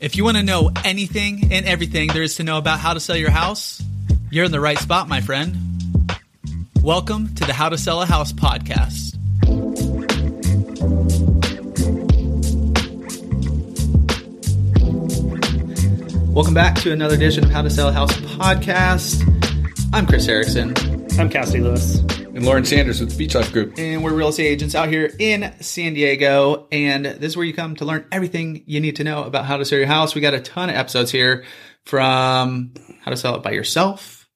If you want to know anything and everything there is to know about how to sell your house, you're in the right spot, my friend. Welcome to the How to Sell a House podcast. Welcome back to another edition of How to Sell a House podcast. I'm Chris Erickson, I'm Cassidy Lewis. And Loren Sanders with the Beach Life Group. and we're real estate agents out here in San Diego. And this is where you come to learn everything you need to know about how to sell your house. We got a ton of episodes here from how to sell it by yourself,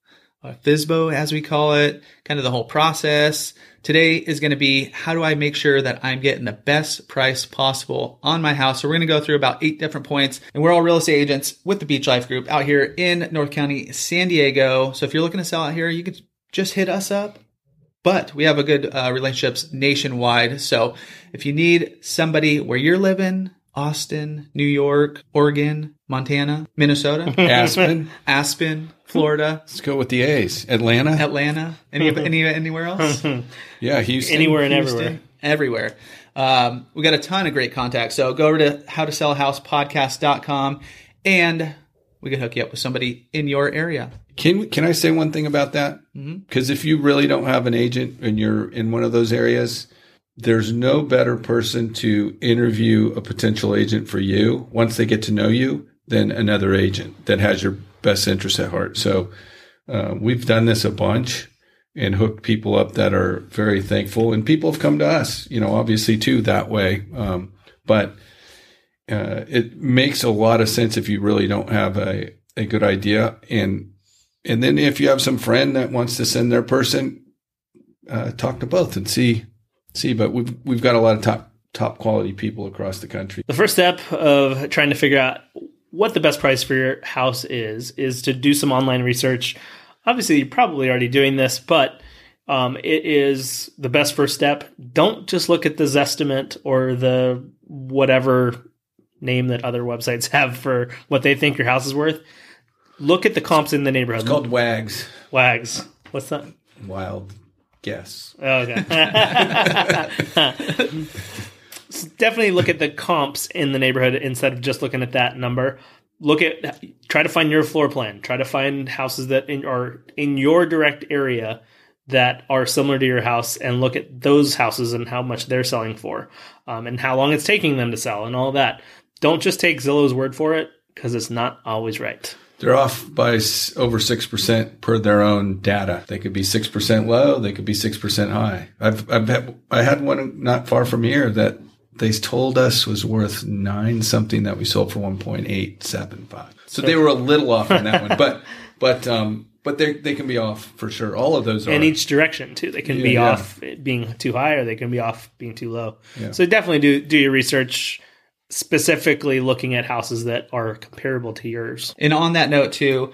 FSBO as we call it, kind of the whole process. Today is going to be how do I make sure that I'm getting the best price possible on my house. So we're going to go through about eight different points and we're all real estate agents with the Beach Life Group out here in North County, San Diego. So if you're looking to sell out here, you could just hit us up but we have a good uh, relationships nationwide. So if you need somebody where you're living, Austin, New York, Oregon, Montana, Minnesota, Aspen. Aspen, Florida, Let's go with the A's. Atlanta. Atlanta, any, any anywhere else? yeah, Houston. Anywhere and Houston, everywhere. everywhere. Um, we got a ton of great contacts. So go over to howtosellhousepodcast.com and we can hook you up with somebody in your area. Can can I say one thing about that? Because if you really don't have an agent and you're in one of those areas, there's no better person to interview a potential agent for you once they get to know you than another agent that has your best interest at heart. So uh, we've done this a bunch and hooked people up that are very thankful, and people have come to us, you know, obviously too that way. Um, but uh, it makes a lot of sense if you really don't have a, a good idea and and then if you have some friend that wants to send their person uh, talk to both and see see but we've we've got a lot of top top quality people across the country The first step of trying to figure out what the best price for your house is is to do some online research. Obviously, you're probably already doing this, but um, it is the best first step. Don't just look at the Zestimate or the whatever name that other websites have for what they think your house is worth. Look at the comps in the neighborhood. it's called wags Wags. What's that? wild guess Oh, okay. So definitely look at the comps in the neighborhood instead of just looking at that number. Look at try to find your floor plan. Try to find houses that in, are in your direct area that are similar to your house, and look at those houses and how much they're selling for, um, and how long it's taking them to sell, and all that. Don't just take Zillow's word for it because it's not always right. They're off by over 6% per their own data they could be 6% low they could be 6% high i've i've had, i had one not far from here that they told us was worth nine something that we sold for 1.875 so they were a little off on that one but but um but they they can be off for sure all of those are in each direction too. They can be Yeah, yeah. off being too high, or they can be off being too low. Yeah. So definitely do do your research, specifically looking at houses that are comparable to yours. And on that note, too,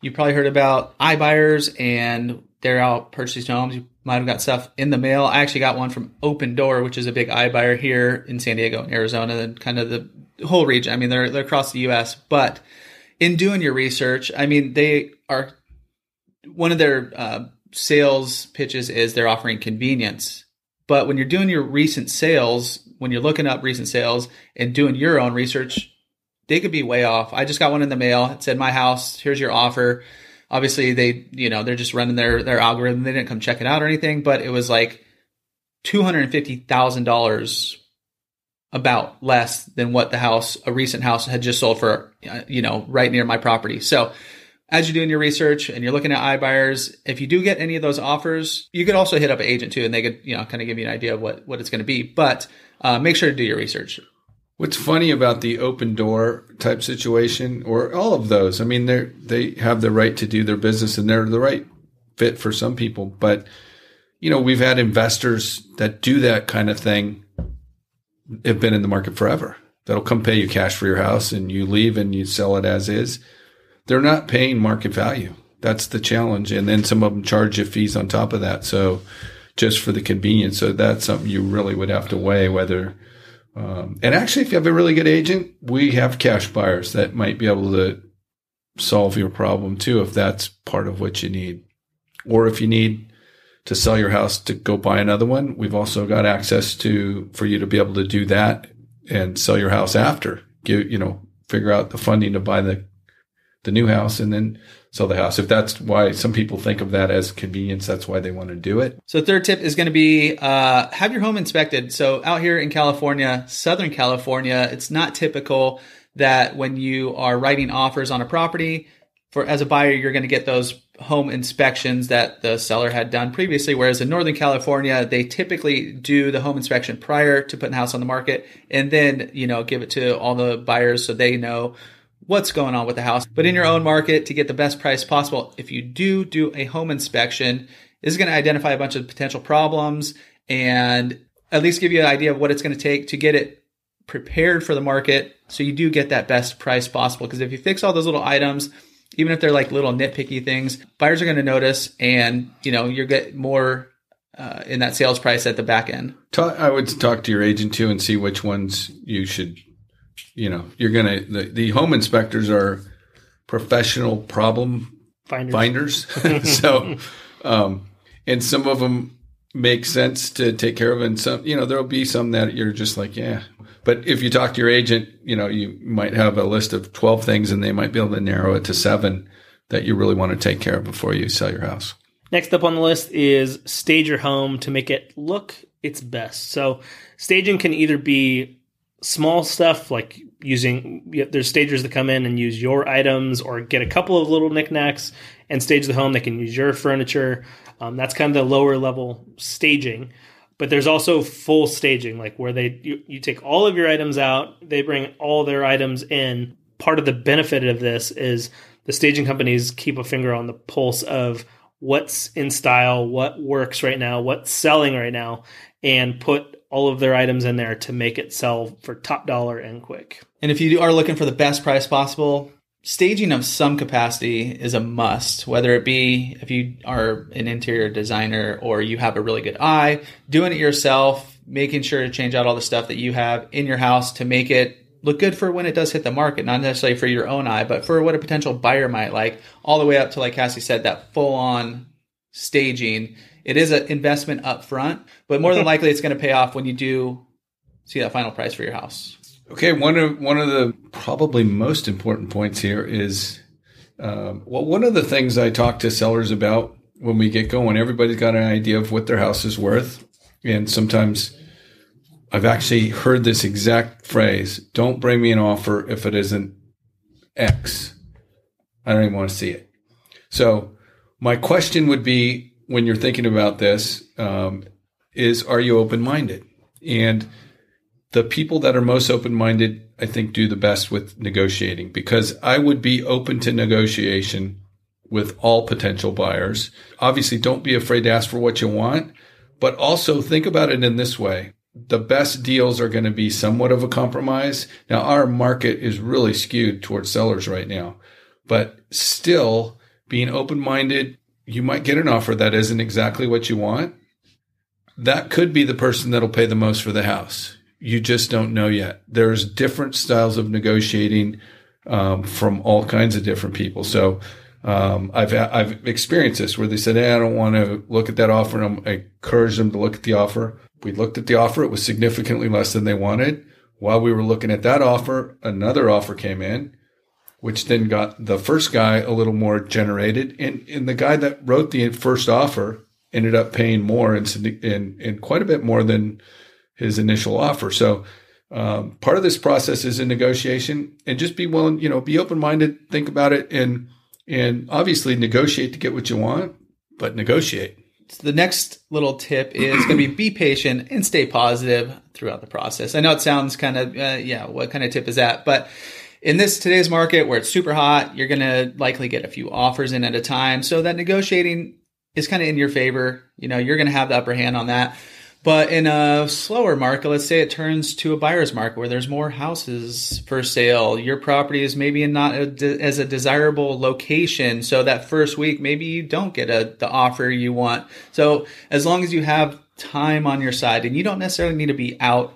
you probably heard about iBuyers and they're out purchasing homes. You might have got stuff in the mail. I actually got one from Opendoor, which is a big iBuyer here in San Diego, and Arizona, and kind of the whole region. I mean, they're they're across the U.S. But in doing your research, I mean, they are one of their uh, sales pitches is they're offering convenience. But when you're doing your recent sales, when you're looking up recent sales and doing your own research, they could be way off. I just got one in the mail. It said my house. Here's your offer. Obviously, they you know they're just running their their algorithm. They didn't come check it out or anything, but it was like two hundred and fifty thousand dollars, about less than what the house a recent house had just sold for. uh, You know, right near my property. So. As you're doing your research and you're looking at iBuyers, if you do get any of those offers, you could also hit up an agent too, and they could, you know, kind of give you an idea of what, what it's going to be. But uh, make sure to do your research. What's funny about the Opendoor type situation, or all of those? I mean, they they have the right to do their business, and they're the right fit for some people. But you know, we've had investors that do that kind of thing have been in the market forever. That'll come pay you cash for your house, and you leave and you sell it as is. They're not paying market value. That's the challenge, and then some of them charge you fees on top of that. So, just for the convenience, so that's something you really would have to weigh whether. Um, and actually, if you have a really good agent, we have cash buyers that might be able to solve your problem too, if that's part of what you need. Or if you need to sell your house to go buy another one, we've also got access to for you to be able to do that and sell your house after. Give you know figure out the funding to buy the the new house and then sell the house. If that's why some people think of that as convenience, that's why they want to do it. So, third tip is going to be uh, have your home inspected. So, out here in California, Southern California, it's not typical that when you are writing offers on a property, for as a buyer, you're going to get those home inspections that the seller had done previously. Whereas in Northern California, they typically do the home inspection prior to putting the house on the market, and then you know give it to all the buyers so they know what's going on with the house. But in your own market, to get the best price possible, if you do do a home inspection, is going to identify a bunch of potential problems and at least give you an idea of what it's going to take to get it prepared for the market so you do get that best price possible. Because if you fix all those little items, even if they're like little nitpicky things, buyers are going to notice, and you know you get more uh, in that sales price at the back end. Talk, I would talk to your agent too and see which ones you should. You know, you're gonna the, the home inspectors are professional problem Finders. finders. so, um, and some of them make sense to take care of, and some, you know, there'll be some that you're just like, yeah. But if you talk to your agent, you know, you might have a list of 12 things and they might be able to narrow it to seven that you really want to take care of before you sell your house. Next up on the list is stage your home to make it look its best. So, staging can either be small stuff like using there's stagers that come in and use your items or get a couple of little knickknacks and stage the home. They can use your furniture. Um, that's kind of the lower level staging. But there's also full staging, like where they you, you take all of your items out, they bring all their items in. Part of the benefit of this is the staging companies keep a finger on the pulse of what's in style, what works right now, what's selling right now, and put all of their items in there to make it sell for top dollar and quick. And if you are looking for the best price possible, staging of some capacity is a must, whether it be if you are an interior designer or you have a really good eye, doing it yourself, making sure to change out all the stuff that you have in your house to make it look good for when it does hit the market, not necessarily for your own eye, but for what a potential buyer might like, all the way up to, like Cassie said, that full on staging. It is an investment up front, but more than likely it's going to pay off when you do see that final price for your house. Okay, one of one of the probably most important points here is um, well, one of the things I talk to sellers about when we get going. Everybody's got an idea of what their house is worth, and sometimes I've actually heard this exact phrase: "Don't bring me an offer if it isn't X. I don't even want to see it." So, my question would be, when you're thinking about this, um, is are you open minded? And the people that are most open minded, I think, do the best with negotiating because I would be open to negotiation with all potential buyers. Obviously, don't be afraid to ask for what you want, but also think about it in this way. The best deals are going to be somewhat of a compromise. Now, our market is really skewed towards sellers right now, but still being open minded, you might get an offer that isn't exactly what you want. That could be the person that'll pay the most for the house you just don't know yet. There's different styles of negotiating um, from all kinds of different people. So um, I've I've experienced this where they said, "Hey, I don't want to look at that offer," and I encouraged them to look at the offer. We looked at the offer; it was significantly less than they wanted. While we were looking at that offer, another offer came in, which then got the first guy a little more generated, and and the guy that wrote the first offer ended up paying more and and, and quite a bit more than his initial offer. So um, part of this process is in negotiation, and just be willing, you know, be open minded, think about it, and and obviously negotiate to get what you want, but negotiate. So the next little tip is going to be be patient and stay positive throughout the process. I know it sounds kind of uh, yeah, what kind of tip is that? But in this today's market where it's super hot, you're going to likely get a few offers in at a time. So that negotiating is kind of in your favor. You know, you're going to have the upper hand on that. But in a slower market, let's say it turns to a buyer's market where there's more houses for sale, your property is maybe not a de- as a desirable location. So that first week, maybe you don't get a, the offer you want. So as long as you have time on your side and you don't necessarily need to be out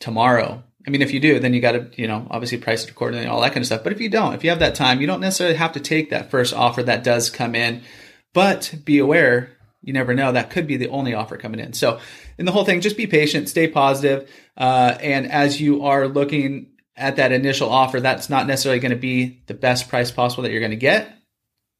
tomorrow. I mean, if you do, then you got to, you know, obviously price it accordingly, all that kind of stuff. But if you don't, if you have that time, you don't necessarily have to take that first offer that does come in. But be aware you never know. That could be the only offer coming in. So, in the whole thing, just be patient, stay positive, uh, and as you are looking at that initial offer, that's not necessarily going to be the best price possible that you're going to get.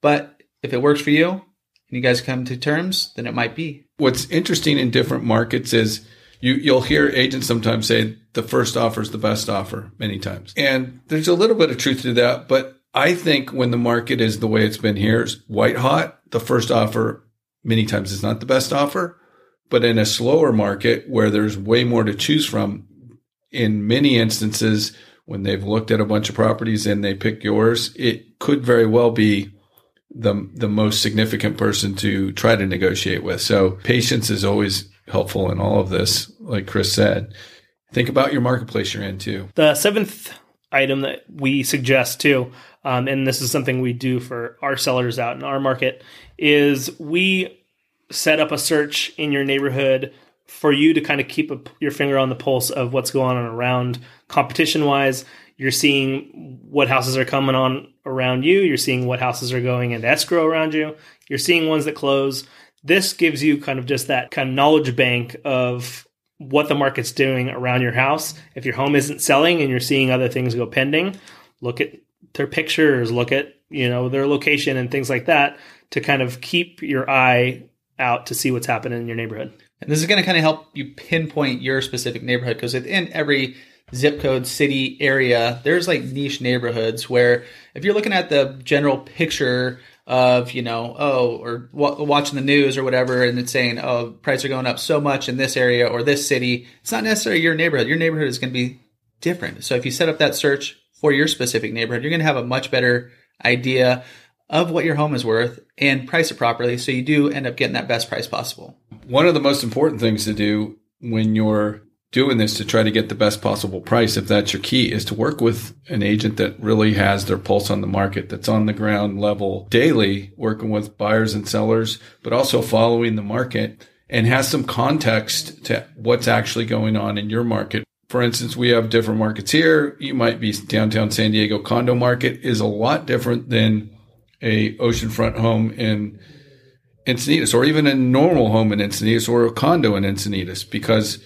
But if it works for you and you guys come to terms, then it might be. What's interesting in different markets is you, you'll hear agents sometimes say the first offer is the best offer many times. And there's a little bit of truth to that. But I think when the market is the way it's been here, white hot, the first offer many times is not the best offer. But in a slower market where there's way more to choose from, in many instances, when they've looked at a bunch of properties and they pick yours, it could very well be the the most significant person to try to negotiate with. So patience is always helpful in all of this, like Chris said. Think about your marketplace you're in too. The seventh item that we suggest too, um, and this is something we do for our sellers out in our market, is we set up a search in your neighborhood for you to kind of keep a, your finger on the pulse of what's going on around competition wise. You're seeing what houses are coming on around you. You're seeing what houses are going into escrow around you. You're seeing ones that close. This gives you kind of just that kind of knowledge bank of what the market's doing around your house. If your home isn't selling and you're seeing other things go pending, look at their pictures, look at, you know, their location and things like that to kind of keep your eye out to see what's happening in your neighborhood. And this is going to kind of help you pinpoint your specific neighborhood because within every zip code, city, area, there's like niche neighborhoods where if you're looking at the general picture of you know oh or w- watching the news or whatever and it's saying oh prices are going up so much in this area or this city it's not necessarily your neighborhood. Your neighborhood is going to be different. So if you set up that search for your specific neighborhood you're going to have a much better idea of what your home is worth and price it properly so you do end up getting that best price possible. One of the most important things to do when you're doing this to try to get the best possible price, if that's your key, is to work with an agent that really has their pulse on the market, that's on the ground level daily, working with buyers and sellers, but also following the market and has some context to what's actually going on in your market. For instance, we have different markets here. You might be downtown San Diego condo market is a lot different than a oceanfront home in Encinitas or even a normal home in Encinitas or a condo in Encinitas because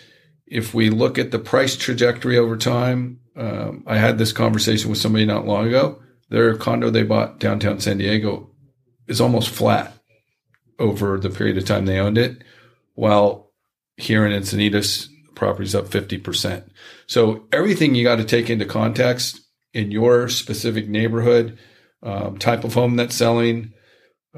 if we look at the price trajectory over time, um, I had this conversation with somebody not long ago. Their condo they bought downtown San Diego is almost flat over the period of time they owned it, while here in Encinitas, the property's up 50%. So everything you got to take into context in your specific neighborhood, um, type of home that's selling,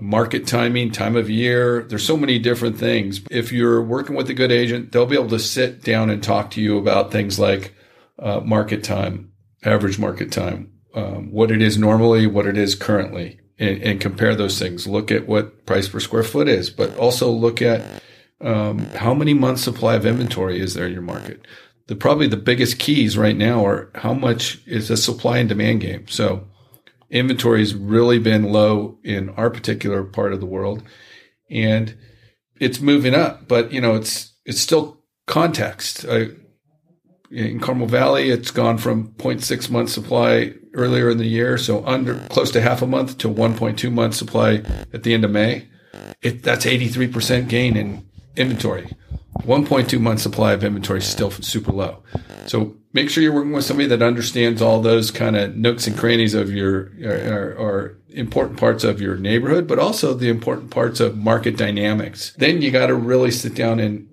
market timing, time of year. There's so many different things. If you're working with a good agent, they'll be able to sit down and talk to you about things like uh, market time, average market time, um, what it is normally, what it is currently, and, and, compare those things. Look at what price per square foot is, but also look at um, how many months supply of inventory is there in your market. The probably the biggest keys right now are how much is a supply and demand game. So inventory has really been low in our particular part of the world and it's moving up but you know it's it's still context. I, in Carmel Valley it's gone from 0.6 month supply earlier in the year so under close to half a month to 1.2 month supply at the end of May. It that's 83% gain in inventory. 1.2 month supply of inventory is still super low. So make sure you're working with somebody that understands all those kind of nooks and crannies of your or, or, important parts of your neighborhood, but also the important parts of market dynamics. Then you got to really sit down and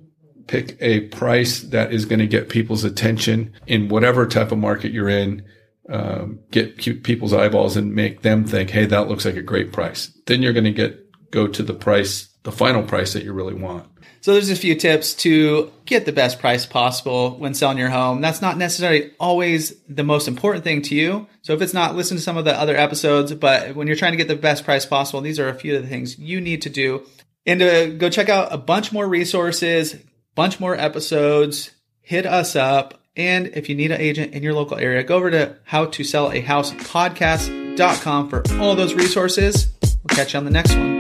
pick a price that is going to get people's attention in whatever type of market you're in. Um, get people's eyeballs and make them think, "Hey, that looks like a great price." Then you're going to get go to the price, the final price that you really want. So there's a few tips to get the best price possible when selling your home. That's not necessarily always the most important thing to you. So if it's not, listen to some of the other episodes. But when you're trying to get the best price possible, these are a few of the things you need to do. And to go check out a bunch more resources, bunch more episodes, hit us up. And if you need an agent in your local area, go over to how to sell a house podcast.com for all those resources. We'll catch you on the next one.